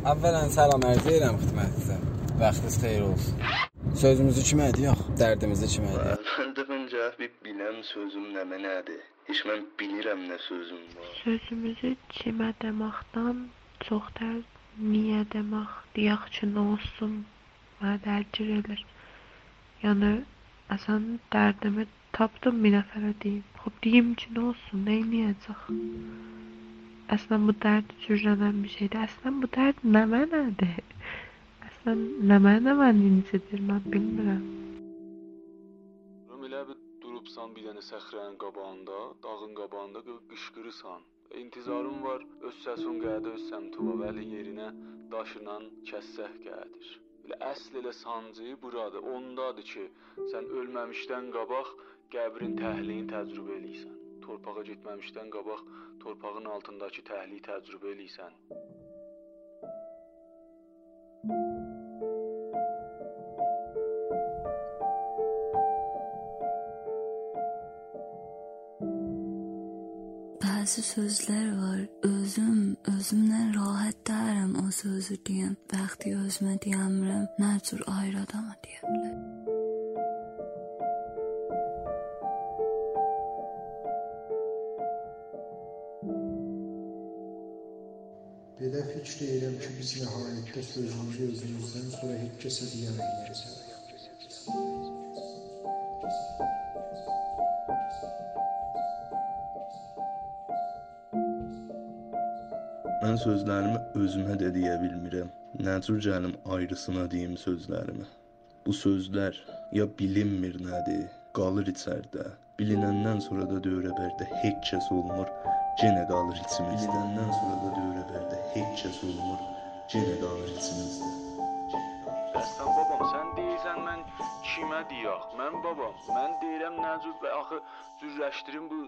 Əvvələn salam ərz edirəm xidmətinizə. Vaxtınız xeyir olsun. Sözümüzü kimə deyək? Dərdimizi kimə deyək? Məndə məncə bir biləm sözüm nə mənədir. Heç mən bilirəm nə sözüm var. Sözümüzü kimə deməkdən çox da niyə demək deyək üçün olsun mənə dərcir edir. Yəni əsən dərdimi tapdım bir nəfərə deyim. Xub deyim ki, nə olsun, nə edəcək? Əslən bu dərd cürlənən bir şeydir. Əslən bu dərd nə mənədir? Əslən nə mənə mən incidir, mən bilmirəm. Elə bir durubsan bir dənə səxrənin qabağında, dağın qabağında qışqırırsan. İntizarım var, öz səsin qədə öz səmtuva, vəli yerinə daşla kəssəh qədir. Elə əsl elə sancı buradır. Ondadır ki, sən ölməmişdən qabaq qəbrin təhliyini təcrübə eləyirsən. Torpağa getməmişdən qabaq torpağın altındakı təhliyi təcrübə eləyirsən. Bəzi sözlər var, özüm özümdən rahat deyirəm o sözü deyəm. Vaxtı özümə deyəmirəm, nə cür ayrı adama deyə bilərəm. Edirəm ki, biz nəhayətdə sözümüzü özümüzdən sonra heç kəsə deyəməyəcəyik. Mən sözlərimi özümə də deyə bilmirəm. Nə cür gəlim ayrısına deyim sözlərimi. Bu sözlər ya bilinmir nədir, qalır içərdə. Bilinəndən sonra da dövrəbərdə heç kəs olmur, yenə qalır içimizdə. Bilinəndən sonra da dövrəbərdə heç kəs olmur, yenə qalır içimizdə. Dəstən babam, sən deyirsən mən kimə deyək? Mən babam, mən deyirəm nə cür və axı cürləşdirim bu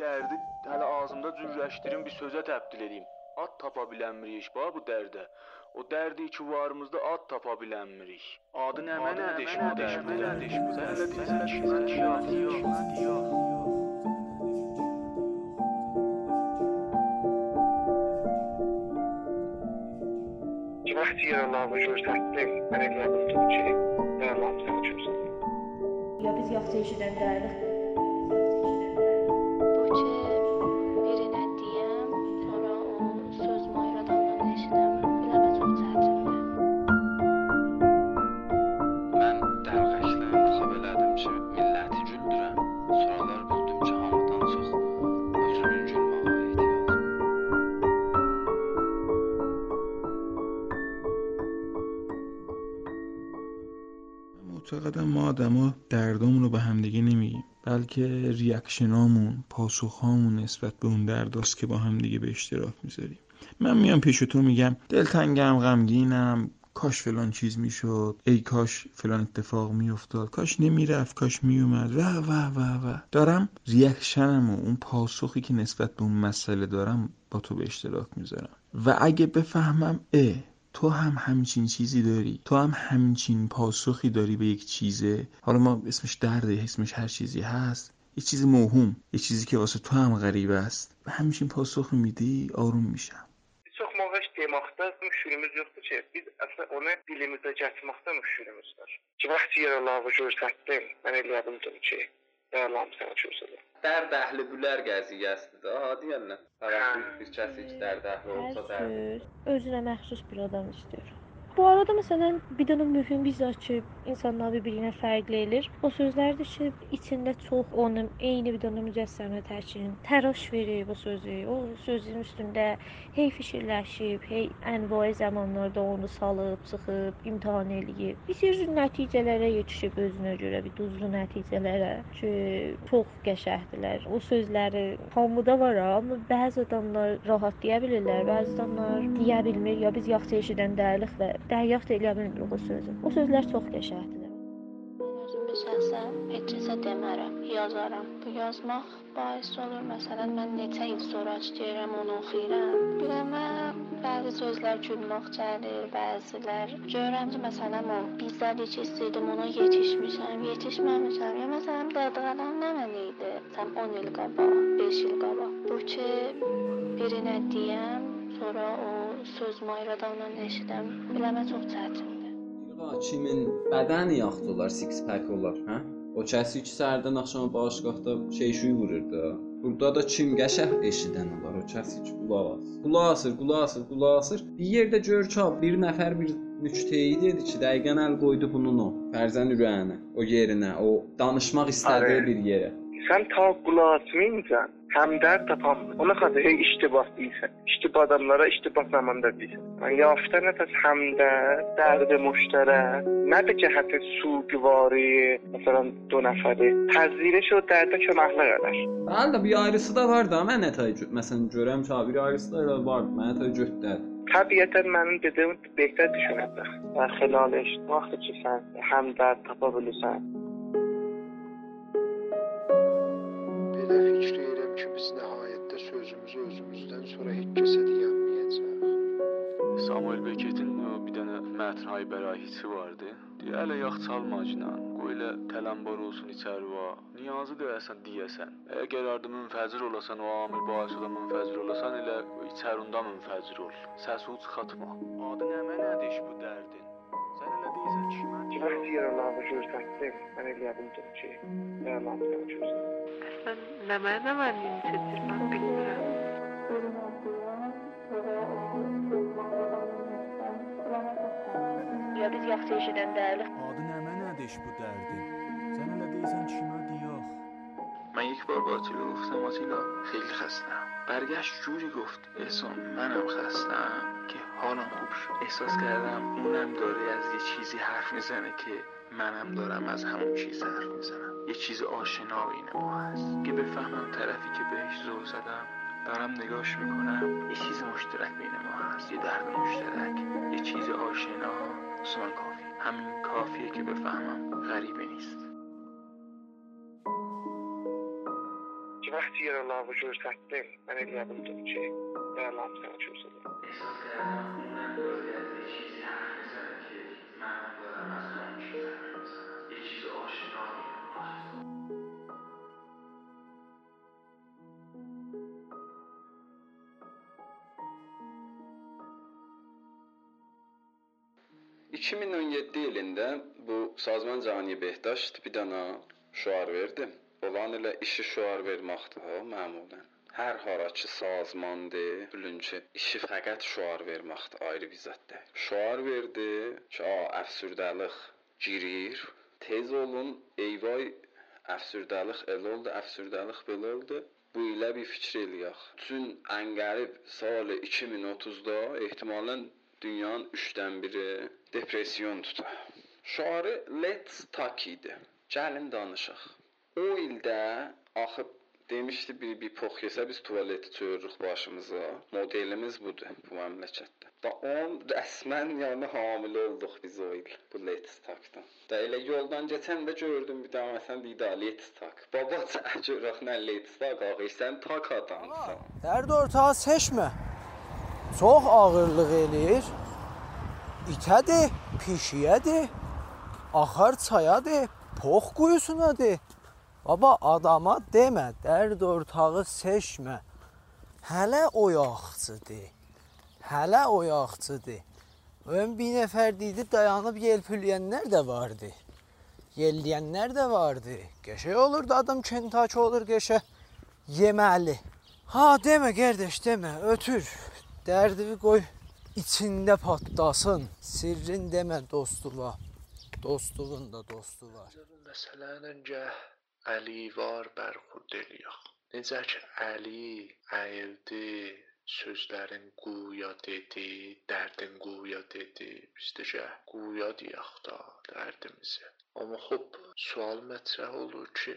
dərdi hələ ağzımda cürləşdirim bir sözə təbdil edeyim. Ad tapa bilənmirik bax bu dərdə. O dərdi ki varımızda ad tapa bilənmirik. Adı nə mənədir bu dərdi? Sən elə deyirsən ki, mən deyək, You have to ben ellerimi tutacağım معتقدم ما آدما دردامون رو به همدیگه نمیگیم بلکه ریاکشنامون پاسخهامون نسبت به اون درداست که با همدیگه به اشتراک می‌ذاریم. من میام پیش تو میگم دلتنگم غمگینم کاش فلان چیز می‌شد ای کاش فلان اتفاق میافتاد. کاش نمی‌رفت کاش میومد و و و و. دارم ریاکشنم و اون پاسخی که نسبت به اون مسئله دارم با تو به اشتراک می‌ذارم. و اگه بفهمم اه. تو هم همچین چیزی داری. تو هم همچین پاسخی داری به یک چیزه. حالا ما اسمش درده اسمش هر چیزی هست. یه چیز موهوم یه چیزی که واسه تو هم غریب است. و همچین پاسخ میدی آروم میشم. چوخ موهش دماغتا مشورمز یوخت چه؟ بیز اصلا اونا دیلیمیزا جاتماقتا مشورمز دار چه وقتی یه لاوجور ستتن من الیابم دوم چه؟ یه لامسا Dərd əhli bülər qəziyyəsidir də, ha deyirlər. Fərqli bir kəsi ki, dərd əhli Hər olsa söz özünə məxsus bir adam istəyir. Bu arada məsələn dənə mühüm bir ki, insanlar bir-birinə fərqli eləyir. O sözlərdir ki, içində çox onun eyni bir dənə mücəssəmə təşkil, təraş verir bu sözü. O sözün üstündə hey fikirləşib, hey ənvayi zamanlarda onu salıb, sıxıb, imtahan eləyib. Bir sürü nəticələrə yetişib özünə görə bir duzlu nəticələrə ki, çox qəşəngdilər. O sözləri hamıda var, amma bəzi adamlar rahat deyə bilirlər, bəzi adamlar deyə bilmir, ya biz yaxşı eşidən dəyilik və dəriyaht eləyə bilmirik o sözü. O sözlər çox qəşəngdir. Özüm bir şəxsən heç kəsə demərəm, yazaram. Bu yazmaq bais olur. Məsələn, mən neçə il sonra istəyirəm onu oxuyuram. Biləmə bəzi sözlər gülmək gəlir, bəzilər. Görürəm ki, məsələn, o bizdə ki istəyirdim ona yetişmişəm, yetişməmişəm. Ya məsələn, dadğanam nə mənə idi? Sən 10 il qabaq, 5 il qabaq. Bu ki birinə deyəm, sonra o sözümü ayrı adamdan eşidəm, biləmə çox çətindir. Kimin bədəni yaxdı olar, six pack olar, hə? O kəsi ki səhərdən axşama bağışqaqda şey şuy vurur da. Burada da kim qəşəh eşidən olar, o kəsi ki qulaq asır. Qulaq asır, qulaq asır, qulaq asır. Bir yerdə gör ki, bir nəfər bir nüktəyi dedi ki, dəqiqən əl qoydu bunun o Fərzən ürəyinə, o yerinə, o danışmaq istədiyi Araya. bir yerə. Sen ta kulağı atmayınca həmdərd tapamın. Ona kadar hey iştibah değilsen. İştibah adamlara iştibah zamanda değilsen. Yani yafta nəfəs həmdə, dərdi müştərək, nə də cəhəti sugivari, məsələn, dö nəfəri, təzyireş o dərdə köməklə gələr. Bəli də bir ayrısı da var da, mən nətay məsələn görəm ki, bir ayrısı da elə var. Mənə tə götdər. Təbiətən mənim dediyim behter düşünəcək. Və xilal eşit vaxtı ki, sən həmdərd tapa bilirsən, Belə fikr edirəm ki, biz nəhayətdə sözümüzü özümüzdən sonra heç kəsə deyənməyəcəyik. Samuel Becketin o bir dənə hay bərahisi vardı. Deyir, hələ yağ çalmacla, qoy elə tələmbar olsun içəri va. Niyazı deyəsən deyəsən. Əgər ardı münfəzir olasan, o amil bahis ola münfəzir olasan, elə içərində münfəzir ol. Səs uç xatma. Adı nə mənədir bu dərdin? Sən elə deyirsən ki, yer Allah'a göstərdim, mən eləyə bildim ki, sənə göstərdim. Əslən nə mənə mən incitir, mən bilmirəm. Ya biz yaxşı eşidən dəyilik. Adı nə mənədir bu dərdin? Sən elə deyirsən kimə deyək? من یک بار با آتیلا گفتم آتیلا خیلی خستم. برگشت جوری گفت احسان منم خستم. که حالم خوب شد. احساس کردم اونم داره از یه چیزی حرف می‌زنه که منم دارم از همون چیز حرف می‌زنم. یه چیز آشنا بین ما هست. که بفهمم طرفی که بهش زل زدم دارم نگاش می‌کنم. یه چیز مشترک بین ما هست. یه درد مشترک. یه چیز آشنا. سوان کافی. همین کافیه که بفهمم غریبه نیست. ki, vaxtı yer Allah'a göstərdim, mən eləyə bildim ki, Allah'ım sənə göstərdim. احساس کردم اونم داره از یه چیزی حرف میزنه که منم دارم از همون چیز حرف میزنم یه چیز آشنا بین ما هست. 2017 ilində bu Sazman Cani Behdaş bir dənə şüar verdi. Olan elə işi şüar verməkdir ha məmulən. Hər haraki sazmandır, bilin ki, işi fəqət şüar verməkdir ayrı bir zətdir. Şüar verdi ki, a, əfsürdəlik girir. Tez olun, eyvay əfsürdəlik elə oldu, əfsürdəlik belə oldu. Bu ilə bir fikir eləyək. Bütün ən qərib sal 2030-da ehtimalən dünyanın üçdən biri depression tutar. Şüarı let's talk idi. Gəlin danışaq. O ildə axı demişdi bir bir pox yesə biz tualeti çörürük başımıza. Modelimiz budur bu məmləkətdə. Və on rəsmən yəni hamilə olduq biz o il bu let's talk-dan. Da elə yoldan keçəndə gördüm bir daha məsələn deyir let's talk. Baba görək nə let's talk ağır sən tak adamsan. Dərd ortağı seçmə. Çox ağırlıq eləyir. İtədir, pişiyədir, axar çayadır, pox quyusunadır. Baba adama demə, dərd ortağı seçmə. Hələ oyaqçıdır. Hələ oyaqçıdır. Ön bir nəfər dedi dayanıb yelpüləyənlər də vardı. Yelləyənlər də vardı. Qəşəng olurdu adam kentaki olur qəşəng yeməli. Ha demə qardaş demə, ötür. Dərdini qoy içində patlasın. Sirrin demə dostuma. Dostluğun da dostu var. Məsələn, öncə Əli var bər xudeliya. Necə ki Əli əyildi, sözlərin quya dedi, dərdin quya dedi. Biz də quya deyək da dərdimizi. Amma xop, sual mətrəh olur ki,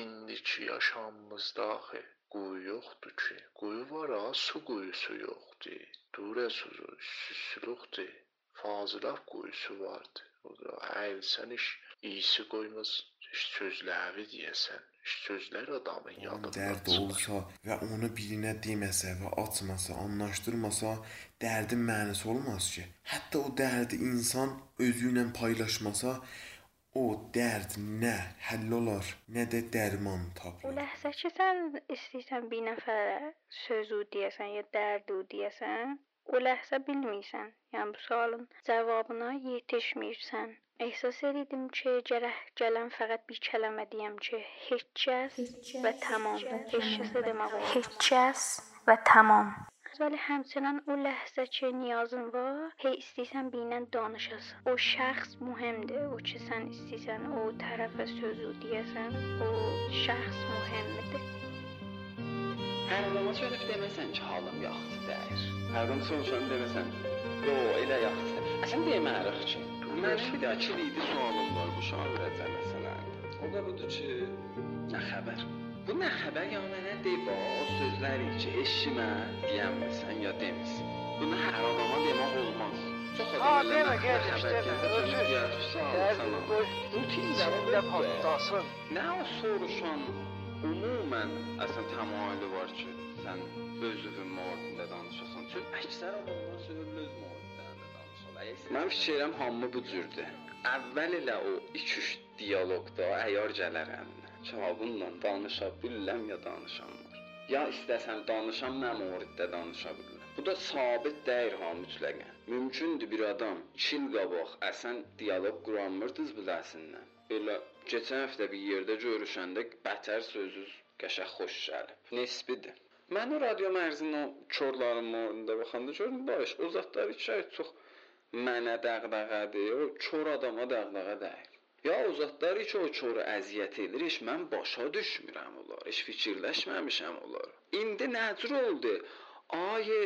indiki yaşamımızda axı quyu yoxdur ki. Quyu var ha, su quyusu yoxdur. Durə suzu, süsülüqdur. Fazilaf quyusu vardı. O da əyilsən iş, iyisi qoymaz, sözləri deyəsən. Sözlər adamın yadından Dərd olsa və onu birinə deməsə və açmasa, anlaşdırmasa, dərdin mənası olmaz ki. Hətta o dərdi insan özü ilə paylaşmasa, o dərd nə həll olar, nə də dərman O tapılar. ləhzə ki sən istəyirsən bir nəfərə sözü deyəsən ya dərdi deyəsən, o ləhzə bilmirsən. Yəni bu sualın cavabına yetişmirsən. Ehsas edirdim ki, gərək gələn fəqət bir kəlmə deyəm ki, heç kəs və tamam. Heç kəs demək olar. Heç kəs və tamam. Vəli həmçinin o ləhzə ki, niyazın var, hey istəyirsən birlə danışasan. O şəxs mühümdür. O ki, sən istəyirsən o tərəfə sözü deyəsən, o şəxs mühümdür. Hər adama çönüb deməsən ki, halım yaxşı deyir. Hər adam soruşan deməsən, yo, elə yaxşı. Əsən demərik ki, mənim bir daha kilidi sualım var bu şairəcə məsələndə. O da budur ki, nə xəbər? Bu nə xəbər ya mənə deyib o sözləri ki, eşimə deyəmmisən ya demisən. Bunu hər adama demək olmaz. Çox adam demə, deyər, sağ ol, Dərdi Rutin ver. patlasın. Nə o soruşan ümumən əslən təmayülü var ki, sən özünün mühitində danışasan. Çünki əksər adamlar sözlü öz. Mən fikirlərim hamı bu cürdür. Əvvəl elə o 2-3 dialoqda əyar gələr əlinə. Ki, ha, bununla danışa bilirəm ya danışamır. Ya istəsən danışam, nə mühitdə danışa bilirəm. Bu da sabit deyil ha mütləqən. Mümkündür bir adam 2 il qabaq əsən dialoq quranmırdınız biləsindən. Belə keçən həftə bir yerdə görüşəndə bətər sözüz qəşəng xoş gəlib. Nisbidir. Mən o radio mərzinin o korların morunda baxanda gördüm, baş o zatlar içər çox mənə dəğdəğədir, o kor adama dəğdəğə deyil. Ya o zatlar heç o koru əziyyət edir, heç mən başa düşmürəm onlar, heç fikirləşməmişəm onlar. İndi nəcür oldu? Ayə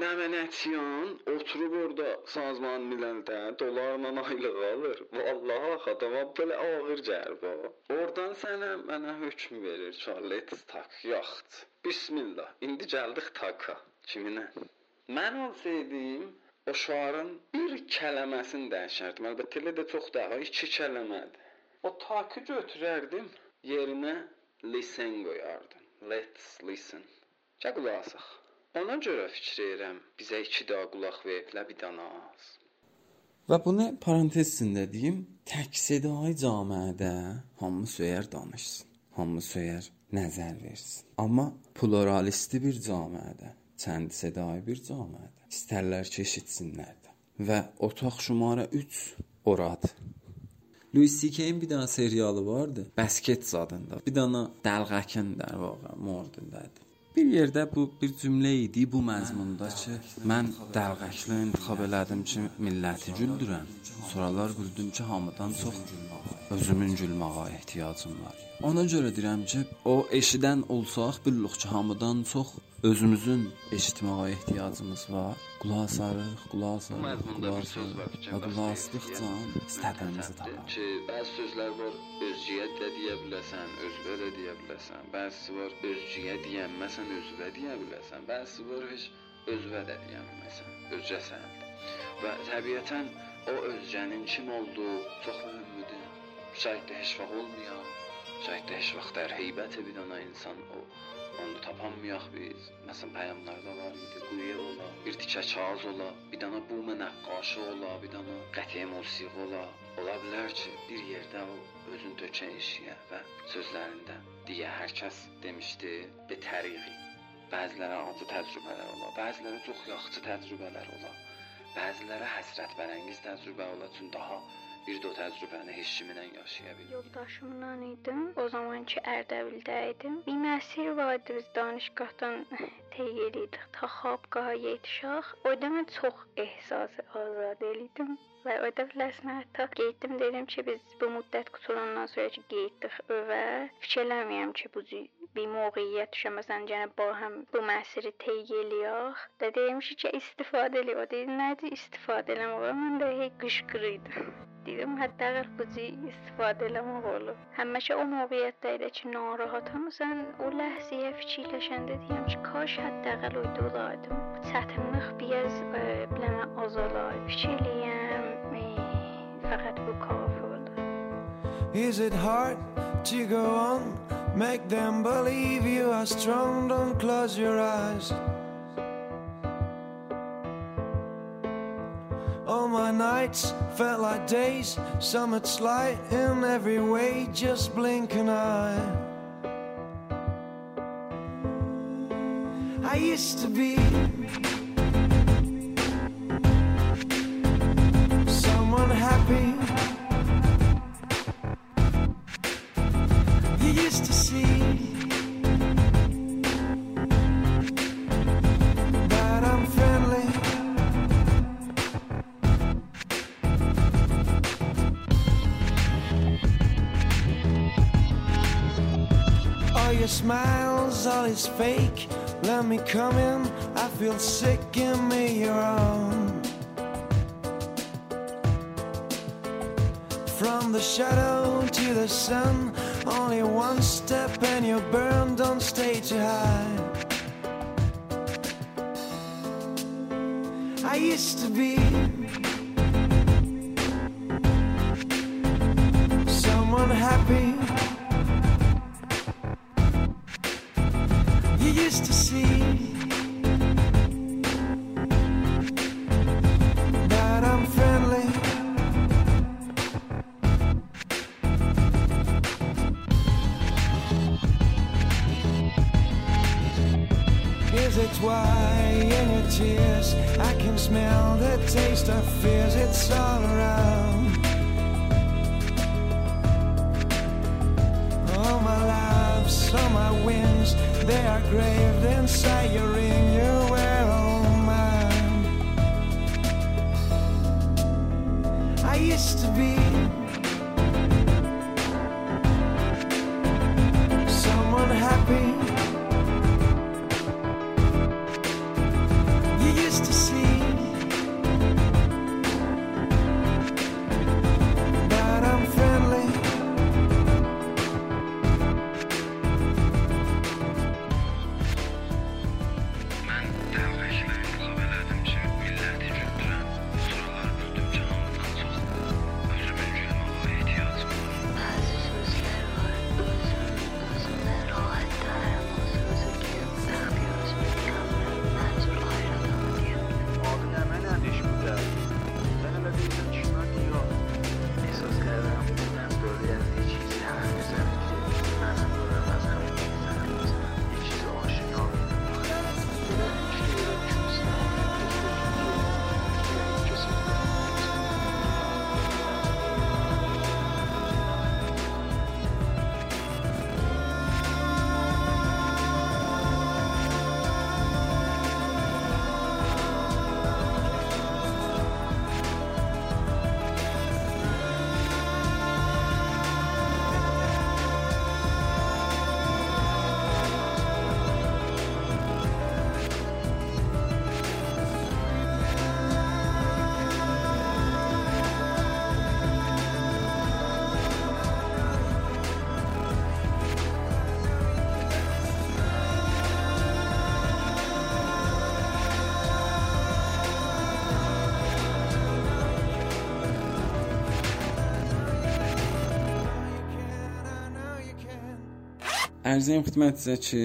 Nəmənətyan oturub orada sazman milləndə dollarla aylıq alır. Vallahi adama belə ağır gəlir bu. Oradan sənə mənə hökm verir. Charlotte tak yaxt. Bismillah. İndi gəldik taka. Kiminə? Mən olsaydım o şuarın bir kələməsini dəyişərdim. Əlbəttə elə də çox daha iki kələmədir. O takı götürərdim, yerinə listen qoyardım. Let's listen. Çə qulaq asaq. Ona görə fikir edirəm, bizə 2 daha qulaq veriblər bir dana az. Və bunu parantez içində deyim, tək sədai cəmiədə hamı söyər danışsın, hamı söyər nəzər versin. Amma pluralisti bir cəmiədə, çənd sədai bir cəmiədə istərlər ki, eşitsinlər də. Və otaq şumara 3 orad. Louis C.K.'in bir dənə serialı vardı. Basket adında. Bir dənə dəlğəkin der vaqa, mordundadır. Bir yerdə bu bir cümlə idi bu məzmunda ki, mən dəlğəkli intiqab elədim ki, milləti güldürəm. Sonralar bildim ki, hamıdan çox özümün gülməyə ehtiyacım var. Ona görə deyirəm ki, o eşidən olsaq bilirik ki, hamıdan çox özümüzün eşitməyə ehtiyacımız var. Qulaq asarıq, qulaq asarıq, qulaq asarıq. Və qulaq asdıqca istədiyimizi taparıq. Ki, bəzi sözlər var, özcüyə də deyə biləsən, özvə də deyə biləsən. Bəzisi var, özcüyə deyənməsən, özvə deyə biləsən. Bəzisi var, heç özvə də deyənməsən, özcəsən. Və təbiətən o özcənin kim olduğu çox mühümdür. Şayət də heç vaxt olmayan, şayət də heç vaxt der heybət dana insan o onu tapanmayaq biz. Məsələn, peyğəmbərdə var idi, quyu ola, bir tikə kağız ola, bir dana buma nəqqaşı ola, bir dana qətiyə musiqi ola. Ola bilər ki, bir yerdə o özün tökən işiyə və sözlərində deyə hər kəs demişdi, bir təriqi. Bəzilərə acı təcrübələr ola, bəzilərə çox yaxşı təcrübələr ola. Bəzilərə həsrət bərəngiz təcrübə ola, çünki daha bir də o təcrübəni hissiylə yaşaya bildim. Yoldaşımla idim. O zamanki Ərdəbildə idim. Minəsir vardı biz danışqahdan teyirdik. Taxabqaha yetişaq. O dəmə çox ehsası azad elədim. Və o dəfələsinə hətta getdim dedim ki, biz bu müddət qutulandan sonra ki, getdik və fikirləməyəm ki, bu bir mövqeyə düşəməsən, yəni bu həm bu məsiri tey eləyək. Də demişik ki, istifadə eləyək. O dedi, nədir istifadə eləmək? Mən də hey qışqırıydım. دیدم حتی اگر کوزی استفاده لما قولو همشه او موقعیت دایده چه ناراحت هم زن او لحظه اف چی لشنده دیم چه کاش حتی اگر او دو دایدم سطح مخ بیز بلما آزالای بچیلیم فقط بو کافه بود. Is it hard to go on? Make them believe you are strong, don't close your eyes. Nights felt like days, summit's light in every way, just blink an eye. I used to be is fake. Let me come in, I feel sick, give me your arm. From the shadow to the sun, only one step and you burn, don't stay too high. I used to be tears I can smell the taste of fears? It's all around. All my lives, all my wings, they are graved inside your ring. You wear all mine. I used to be Ərzəyim xidmətinizə ki,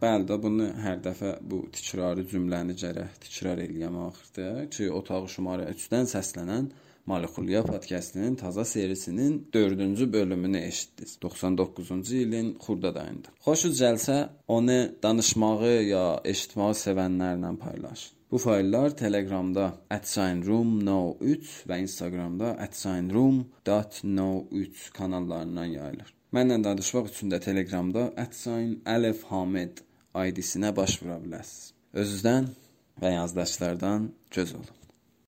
bəli də bunu hər dəfə bu təkrarı cümləni gərək təkrar eləyəm axırda ki, otaq şumarə 3-dən səslənən Malixulya podkastının taza serisinin 4-cü bölümünü eşitdiniz. 99-cu ilin xurda ayında. Xoşunuz gəlsə, onu danışmağı ya eşitməyi sevənlərlə paylaşın. Bu fayllar Telegramda @room03 və Instagramda @room.no3 kanallarından yayılır. Mənlə danışmaq üçün də Telegramda @alefhamid ID-sinə baş vura bilərsiniz. Özünüzdən və yazdaşlardan göz olun.